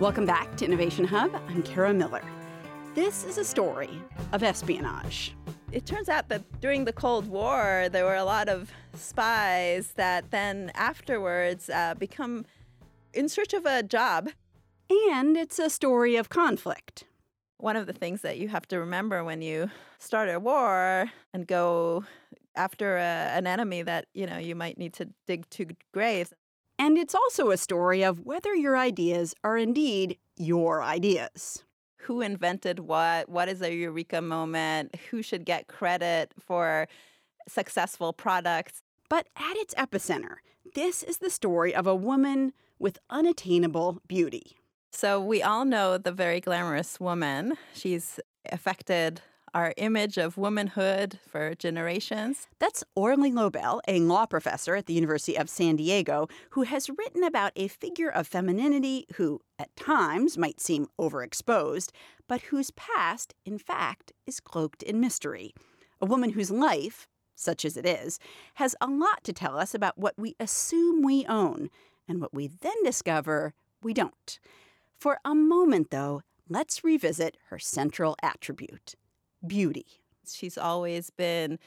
Welcome back to Innovation Hub. I'm Kara Miller. This is a story of espionage. It turns out that during the Cold War, there were a lot of spies that then afterwards uh, become in search of a job. And it's a story of conflict. One of the things that you have to remember when you start a war and go after a, an enemy that you know you might need to dig two graves. And it's also a story of whether your ideas are indeed your ideas. Who invented what? What is a eureka moment? Who should get credit for successful products? But at its epicenter, this is the story of a woman with unattainable beauty. So we all know the very glamorous woman. She's affected our image of womanhood for generations. That's Orly Lobel, a law professor at the University of San Diego, who has written about a figure of femininity who, at times, might seem overexposed, but whose past, in fact, is cloaked in mystery. A woman whose life, such as it is, has a lot to tell us about what we assume we own and what we then discover we don't. For a moment, though, let's revisit her central attribute beauty. She's always been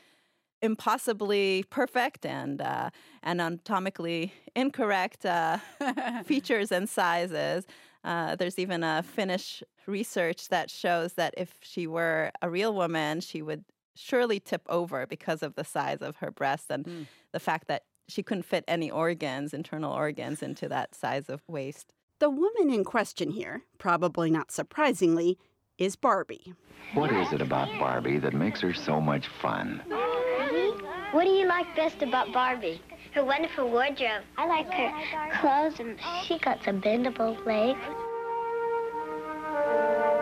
impossibly perfect and uh, and anatomically incorrect uh, features and sizes. Uh, there's even a Finnish research that shows that if she were a real woman, she would surely tip over because of the size of her breast and mm. the fact that she couldn't fit any organs, internal organs, into that size of waist. The woman in question here, probably not surprisingly, is Barbie. What is it about Barbie that makes her so much fun? What do you like best about Barbie? Her wonderful wardrobe. I like her clothes, and she got some bendable legs.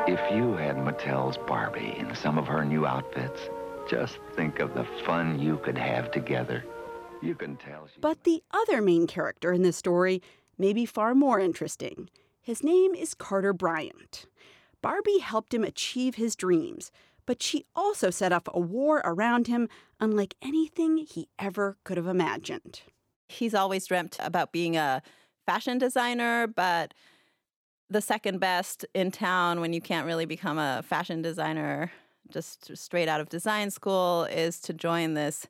If you had Mattel's Barbie in some of her new outfits, just think of the fun you could have together. You can tell. But the other main character in this story may be far more interesting. His name is Carter Bryant. Barbie helped him achieve his dreams, but she also set up a war around him unlike anything he ever could have imagined. He's always dreamt about being a fashion designer, but the second best in town when you can't really become a fashion designer just straight out of design school is to join this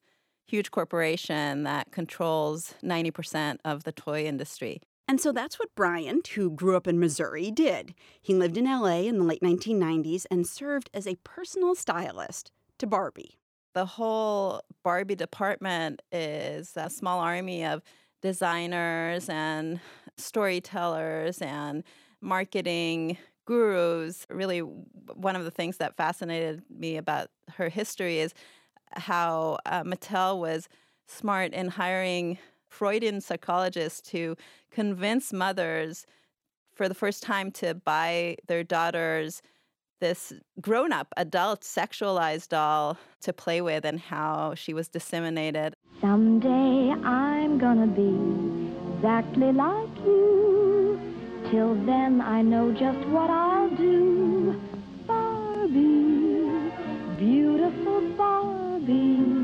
huge corporation that controls 90% of the toy industry. And so that's what Bryant, who grew up in Missouri, did. He lived in LA in the late 1990s and served as a personal stylist to Barbie. The whole Barbie department is a small army of designers and storytellers and marketing gurus. Really, one of the things that fascinated me about her history is how uh, Mattel was smart in hiring Freudian psychologists to convince mothers for the first time to buy their daughters this grown up, adult, sexualized doll to play with and how she was disseminated. Someday I'm gonna be exactly like you. Till then, I know just what I'll do. Barbie, beautiful Barbie.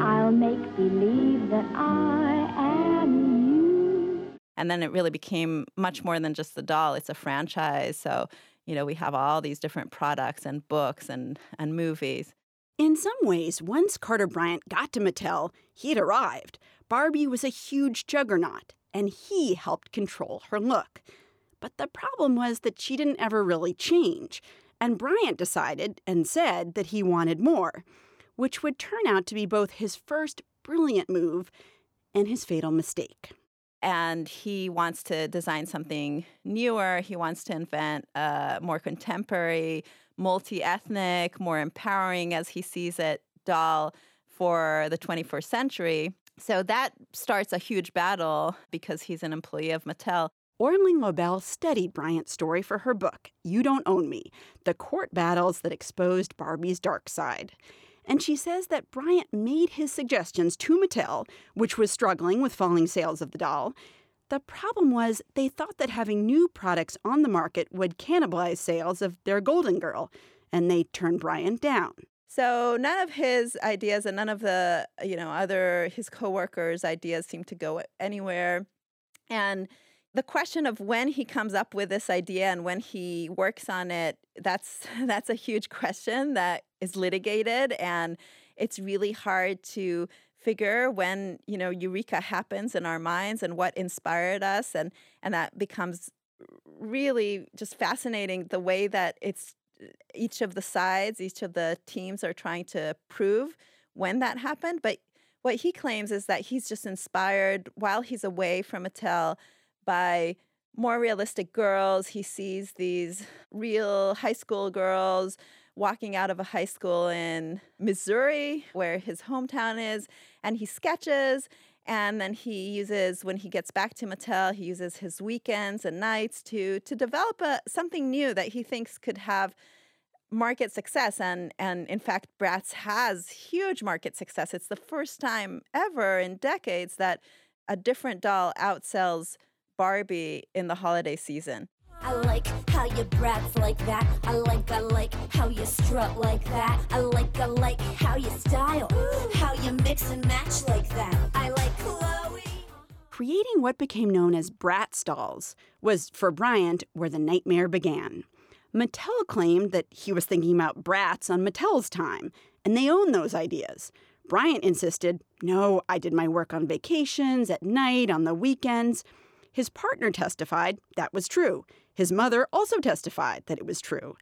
I'll make believe that I am you. And then it really became much more than just the doll. It's a franchise. So, you know, we have all these different products and books and, and movies. In some ways, once Carter Bryant got to Mattel, he'd arrived. Barbie was a huge juggernaut, and he helped control her look. But the problem was that she didn't ever really change, and Bryant decided and said that he wanted more which would turn out to be both his first brilliant move and his fatal mistake. And he wants to design something newer. He wants to invent a more contemporary, multi ethnic, more empowering, as he sees it, doll for the 21st century. So that starts a huge battle because he's an employee of Mattel. Orly Lobel studied Bryant's story for her book, You Don't Own Me The Court Battles That Exposed Barbie's Dark Side and she says that Bryant made his suggestions to Mattel, which was struggling with falling sales of the doll. The problem was they thought that having new products on the market would cannibalize sales of their Golden Girl, and they turned Bryant down. So none of his ideas and none of the, you know, other his coworkers' ideas seemed to go anywhere. And the question of when he comes up with this idea and when he works on it that's that's a huge question that is litigated and it's really hard to figure when you know eureka happens in our minds and what inspired us and and that becomes really just fascinating the way that it's each of the sides each of the teams are trying to prove when that happened but what he claims is that he's just inspired while he's away from Mattel by more realistic girls. He sees these real high school girls walking out of a high school in Missouri, where his hometown is, and he sketches. And then he uses, when he gets back to Mattel, he uses his weekends and nights to to develop a, something new that he thinks could have market success and and in fact Bratz has huge market success. It's the first time ever in decades that a different doll outsells Barbie in the holiday season. I like how you Bratz like that. I like, I like how you strut like that. I like, I like how you style, how you mix and match like that. I like Chloe. Creating what became known as Bratz dolls was, for Bryant, where the nightmare began. Mattel claimed that he was thinking about Bratz on Mattel's time, and they own those ideas. Bryant insisted, no, I did my work on vacations, at night, on the weekends. His partner testified that was true. His mother also testified that it was true.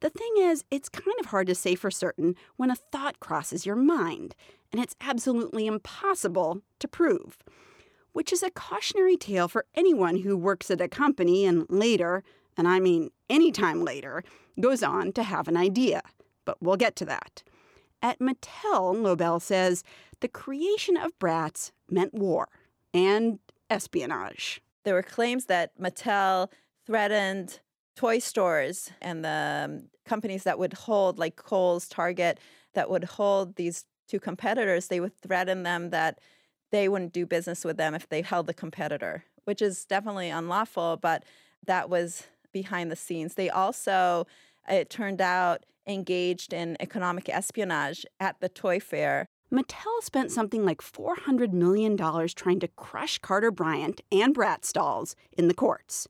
The thing is, it's kind of hard to say for certain when a thought crosses your mind, and it's absolutely impossible to prove. Which is a cautionary tale for anyone who works at a company and later and I mean anytime later, goes on to have an idea. But we'll get to that. At Mattel, Lobel says, the creation of Bratz meant war and espionage. There were claims that Mattel threatened toy stores and the um, companies that would hold, like Kohl's, Target, that would hold these two competitors. They would threaten them that they wouldn't do business with them if they held the competitor, which is definitely unlawful, but that was behind the scenes. They also, it turned out, engaged in economic espionage at the toy fair. Mattel spent something like $400 million trying to crush Carter Bryant and Bratz dolls in the courts.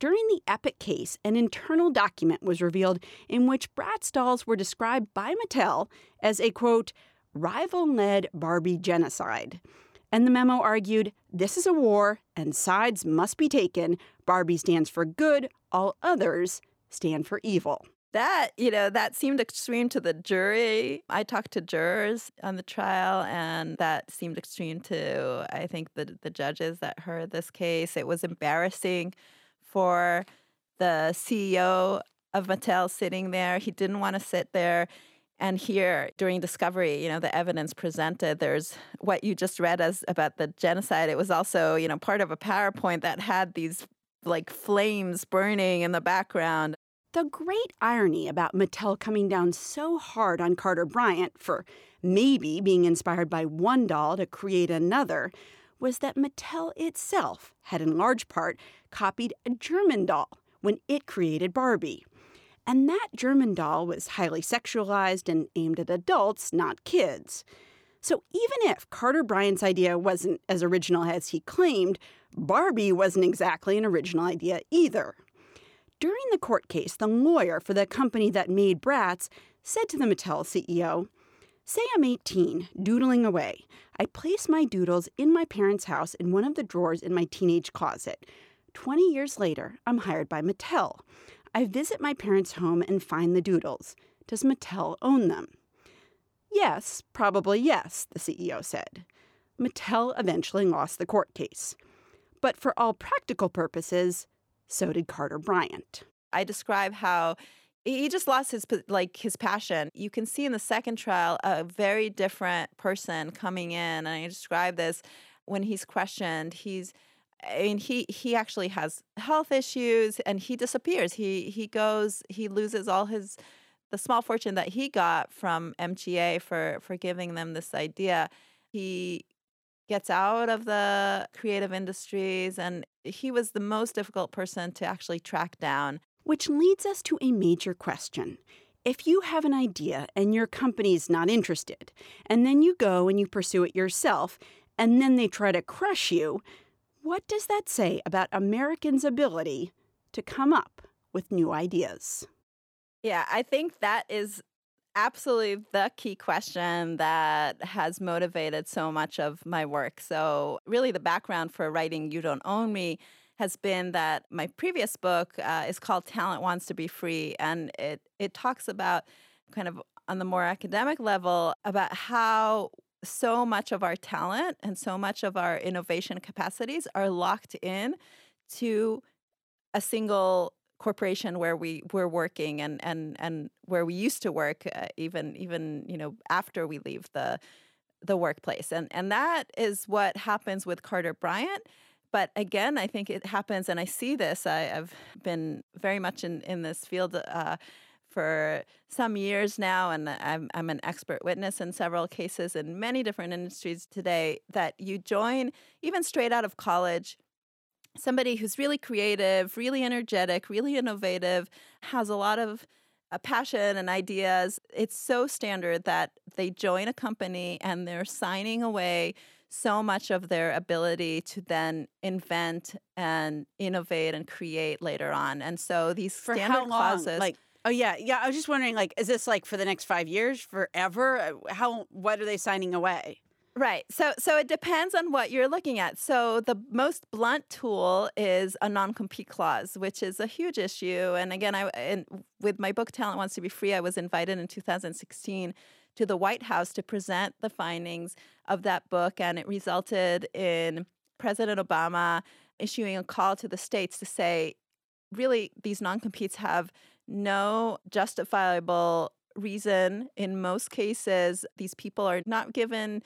During the Epic case, an internal document was revealed in which Bratz dolls were described by Mattel as a quote, rival led Barbie genocide. And the memo argued this is a war and sides must be taken. Barbie stands for good, all others stand for evil. That, you know, that seemed extreme to the jury. I talked to jurors on the trial, and that seemed extreme to, I think, the, the judges that heard this case. It was embarrassing for the CEO of Mattel sitting there. He didn't want to sit there. And here during discovery, you know, the evidence presented, there's what you just read as about the genocide. It was also, you know, part of a PowerPoint that had these like flames burning in the background. The great irony about Mattel coming down so hard on Carter Bryant for maybe being inspired by one doll to create another was that Mattel itself had in large part copied a German doll when it created Barbie. And that German doll was highly sexualized and aimed at adults, not kids. So even if Carter Bryant's idea wasn't as original as he claimed, Barbie wasn't exactly an original idea either. During the court case, the lawyer for the company that made Bratz said to the Mattel CEO, Say I'm 18, doodling away. I place my doodles in my parents' house in one of the drawers in my teenage closet. 20 years later, I'm hired by Mattel. I visit my parents' home and find the doodles. Does Mattel own them? Yes, probably yes, the CEO said. Mattel eventually lost the court case. But for all practical purposes, so did Carter Bryant. I describe how he just lost his like his passion. You can see in the second trial a very different person coming in, and I describe this when he's questioned. He's I mean, he he actually has health issues, and he disappears. He he goes. He loses all his the small fortune that he got from MGA for for giving them this idea. He gets out of the creative industries, and he was the most difficult person to actually track down. Which leads us to a major question. If you have an idea and your company's not interested, and then you go and you pursue it yourself, and then they try to crush you, What does that say about Americans' ability to come up with new ideas? Yeah, I think that is absolutely the key question that has motivated so much of my work. So, really, the background for writing You Don't Own Me has been that my previous book uh, is called Talent Wants to Be Free, and it, it talks about kind of on the more academic level about how so much of our talent and so much of our innovation capacities are locked in to a single corporation where we were working and and and where we used to work uh, even even you know after we leave the the workplace and and that is what happens with Carter Bryant but again I think it happens and I see this I, have been very much in in this field uh, for some years now, and I'm, I'm an expert witness in several cases in many different industries today. That you join, even straight out of college, somebody who's really creative, really energetic, really innovative, has a lot of uh, passion and ideas. It's so standard that they join a company and they're signing away so much of their ability to then invent and innovate and create later on. And so these For standard clauses, Like, oh yeah, yeah. I was just wondering, like, is this like for the next five years, forever? Uh, How? What are they signing away? Right. So so it depends on what you're looking at. So the most blunt tool is a non-compete clause, which is a huge issue. And again, I and with my book Talent Wants to Be Free, I was invited in 2016 to the White House to present the findings of that book and it resulted in President Obama issuing a call to the states to say really these non-competes have no justifiable reason in most cases these people are not given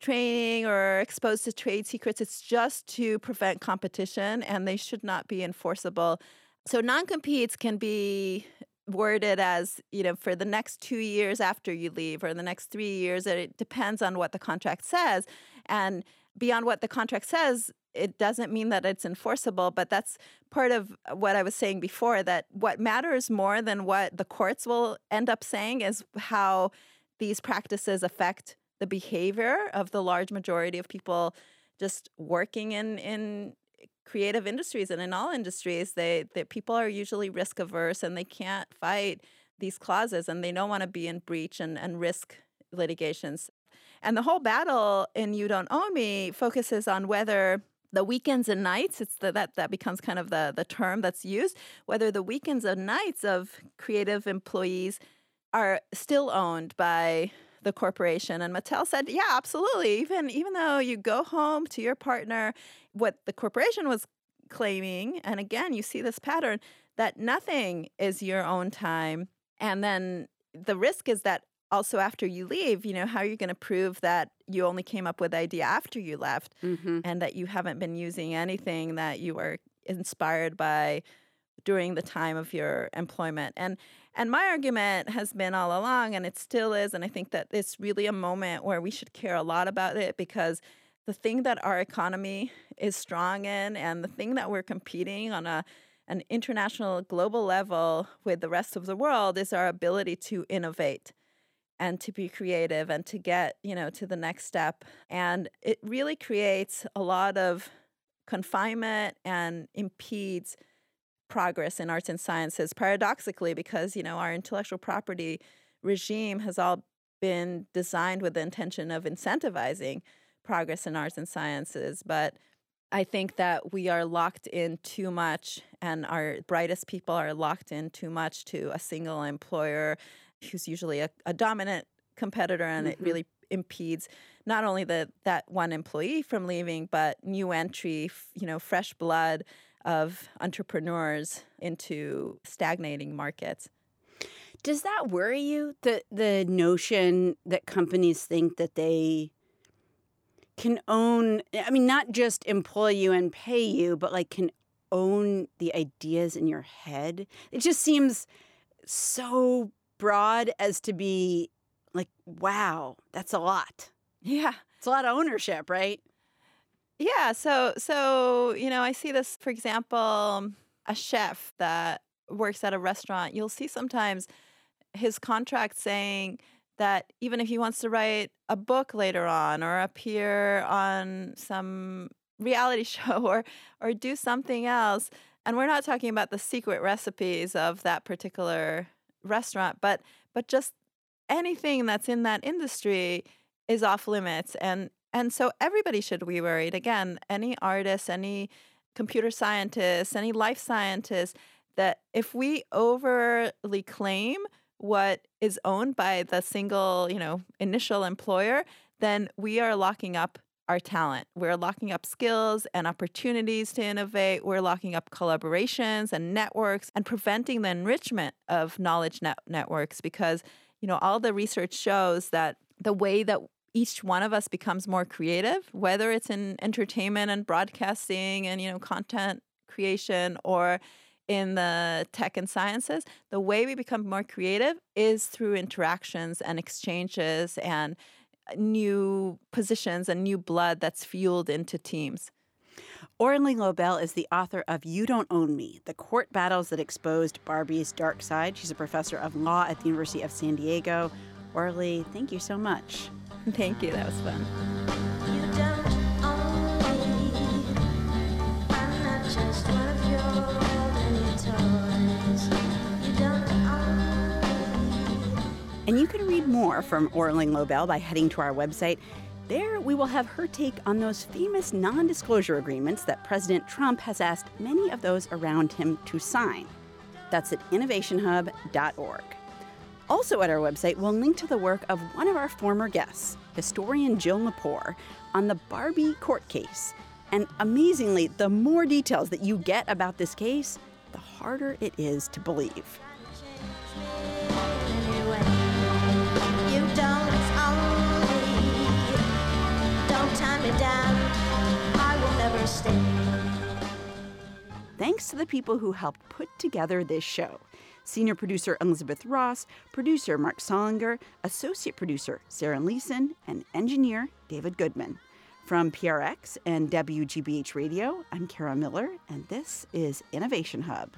training or exposed to trade secrets. It's just to prevent competition and they should not be enforceable. So non competes can be worded as, you know, for the next two years after you leave or the next three years. It depends on what the contract says. And beyond what the contract says, it doesn't mean that it's enforceable, but that's part of uh, what I was saying before that what matters more than what the courts will end up saying is how these practices affect the behavior of the large majority of people just working in in creative industries and in all industries they that people are usually risk averse and they can't fight these clauses and they don't want to be in breach and, and risk litigations. And the whole battle in you don't own me focuses on whether the weekends and nights it's the, that that becomes kind of the the term that's used whether the weekends and nights of creative employees are still owned by the corporation and Mattel said yeah absolutely even even though you go home to your partner what the corporation was claiming and again you see this pattern that nothing is your own time and then the risk is that also after you leave you know how are you going to prove that you only came up with the idea after you left Mm-hmm. and that you haven't been using anything that you were inspired by during the time of your employment. And and my argument has been all along and it still is and i think that it's really a moment where we should care a lot about it because the thing that our economy is strong in and the thing that we're competing on a an international global level with the rest of the world is our ability to innovate and to be creative and to get you know to the next step. And it really creates a lot of confinement and impedes progress in arts and sciences paradoxically because you know our intellectual property regime has all been designed with the intention of incentivizing progress in arts and sciences but i think that we are locked in too much and our brightest people are locked in too much to a single employer who's usually a, a dominant competitor and it Mhm. really impedes not only the that one employee from leaving but new entry f- you know fresh blood of entrepreneurs into stagnating markets Does that worry you? The the notion that companies think that they can own I mean not just employ you and pay you, but like can own the ideas in your head. It just seems so broad as to be like wow, that's a lot. yeah It's a lot of ownership, right? Yeah, so so you know, I see this for example, a chef that works at a restaurant, you'll see sometimes his contract saying that even if he wants to write a book later on or appear on some reality show or or do something else. And we're not talking about the secret recipes of that particular restaurant, but but just anything that's in that industry is off limits and and so everybody should be worried. Again any artist any computer scientist any life scientist that if we overly claim what is owned by the single you know initial employer then we are locking up our talent. We're locking up skills and opportunities to innovate. We're locking up collaborations and networks and preventing the enrichment of knowledge net- networks because you know, all the research shows that the way that each one of us becomes more creative, whether it's in entertainment and broadcasting and, you know, content creation or in the tech and sciences, the way we become more creative is through interactions and exchanges and uh, new positions and new blood that's fueled into teams. Orly Lobel is the author of You Don't Own Me The Court Battles That Exposed Barbie's Dark Side. She's a professor of law at the University of San Diego. Orly, thank you so much. Thank you. That was fun. And you can read more from Orly Lobel by heading to our website, there, we will have her take on those famous non disclosure agreements that President Trump has asked many of those around him to sign. That's at innovationhub.org. Also, at our website, we'll link to the work of one of our former guests, historian Jill Lepore, on the Barbie court case. And amazingly, the more details that you get about this case, the harder it is to believe. Thanks to the people who helped put together this show. Senior producer Elizabeth Ross, producer Mark Solinger, associate producer Sarah Leeson, and engineer David Goodman. From PRX and WGBH Radio, I'm Kara Miller, and this is Innovation Hub.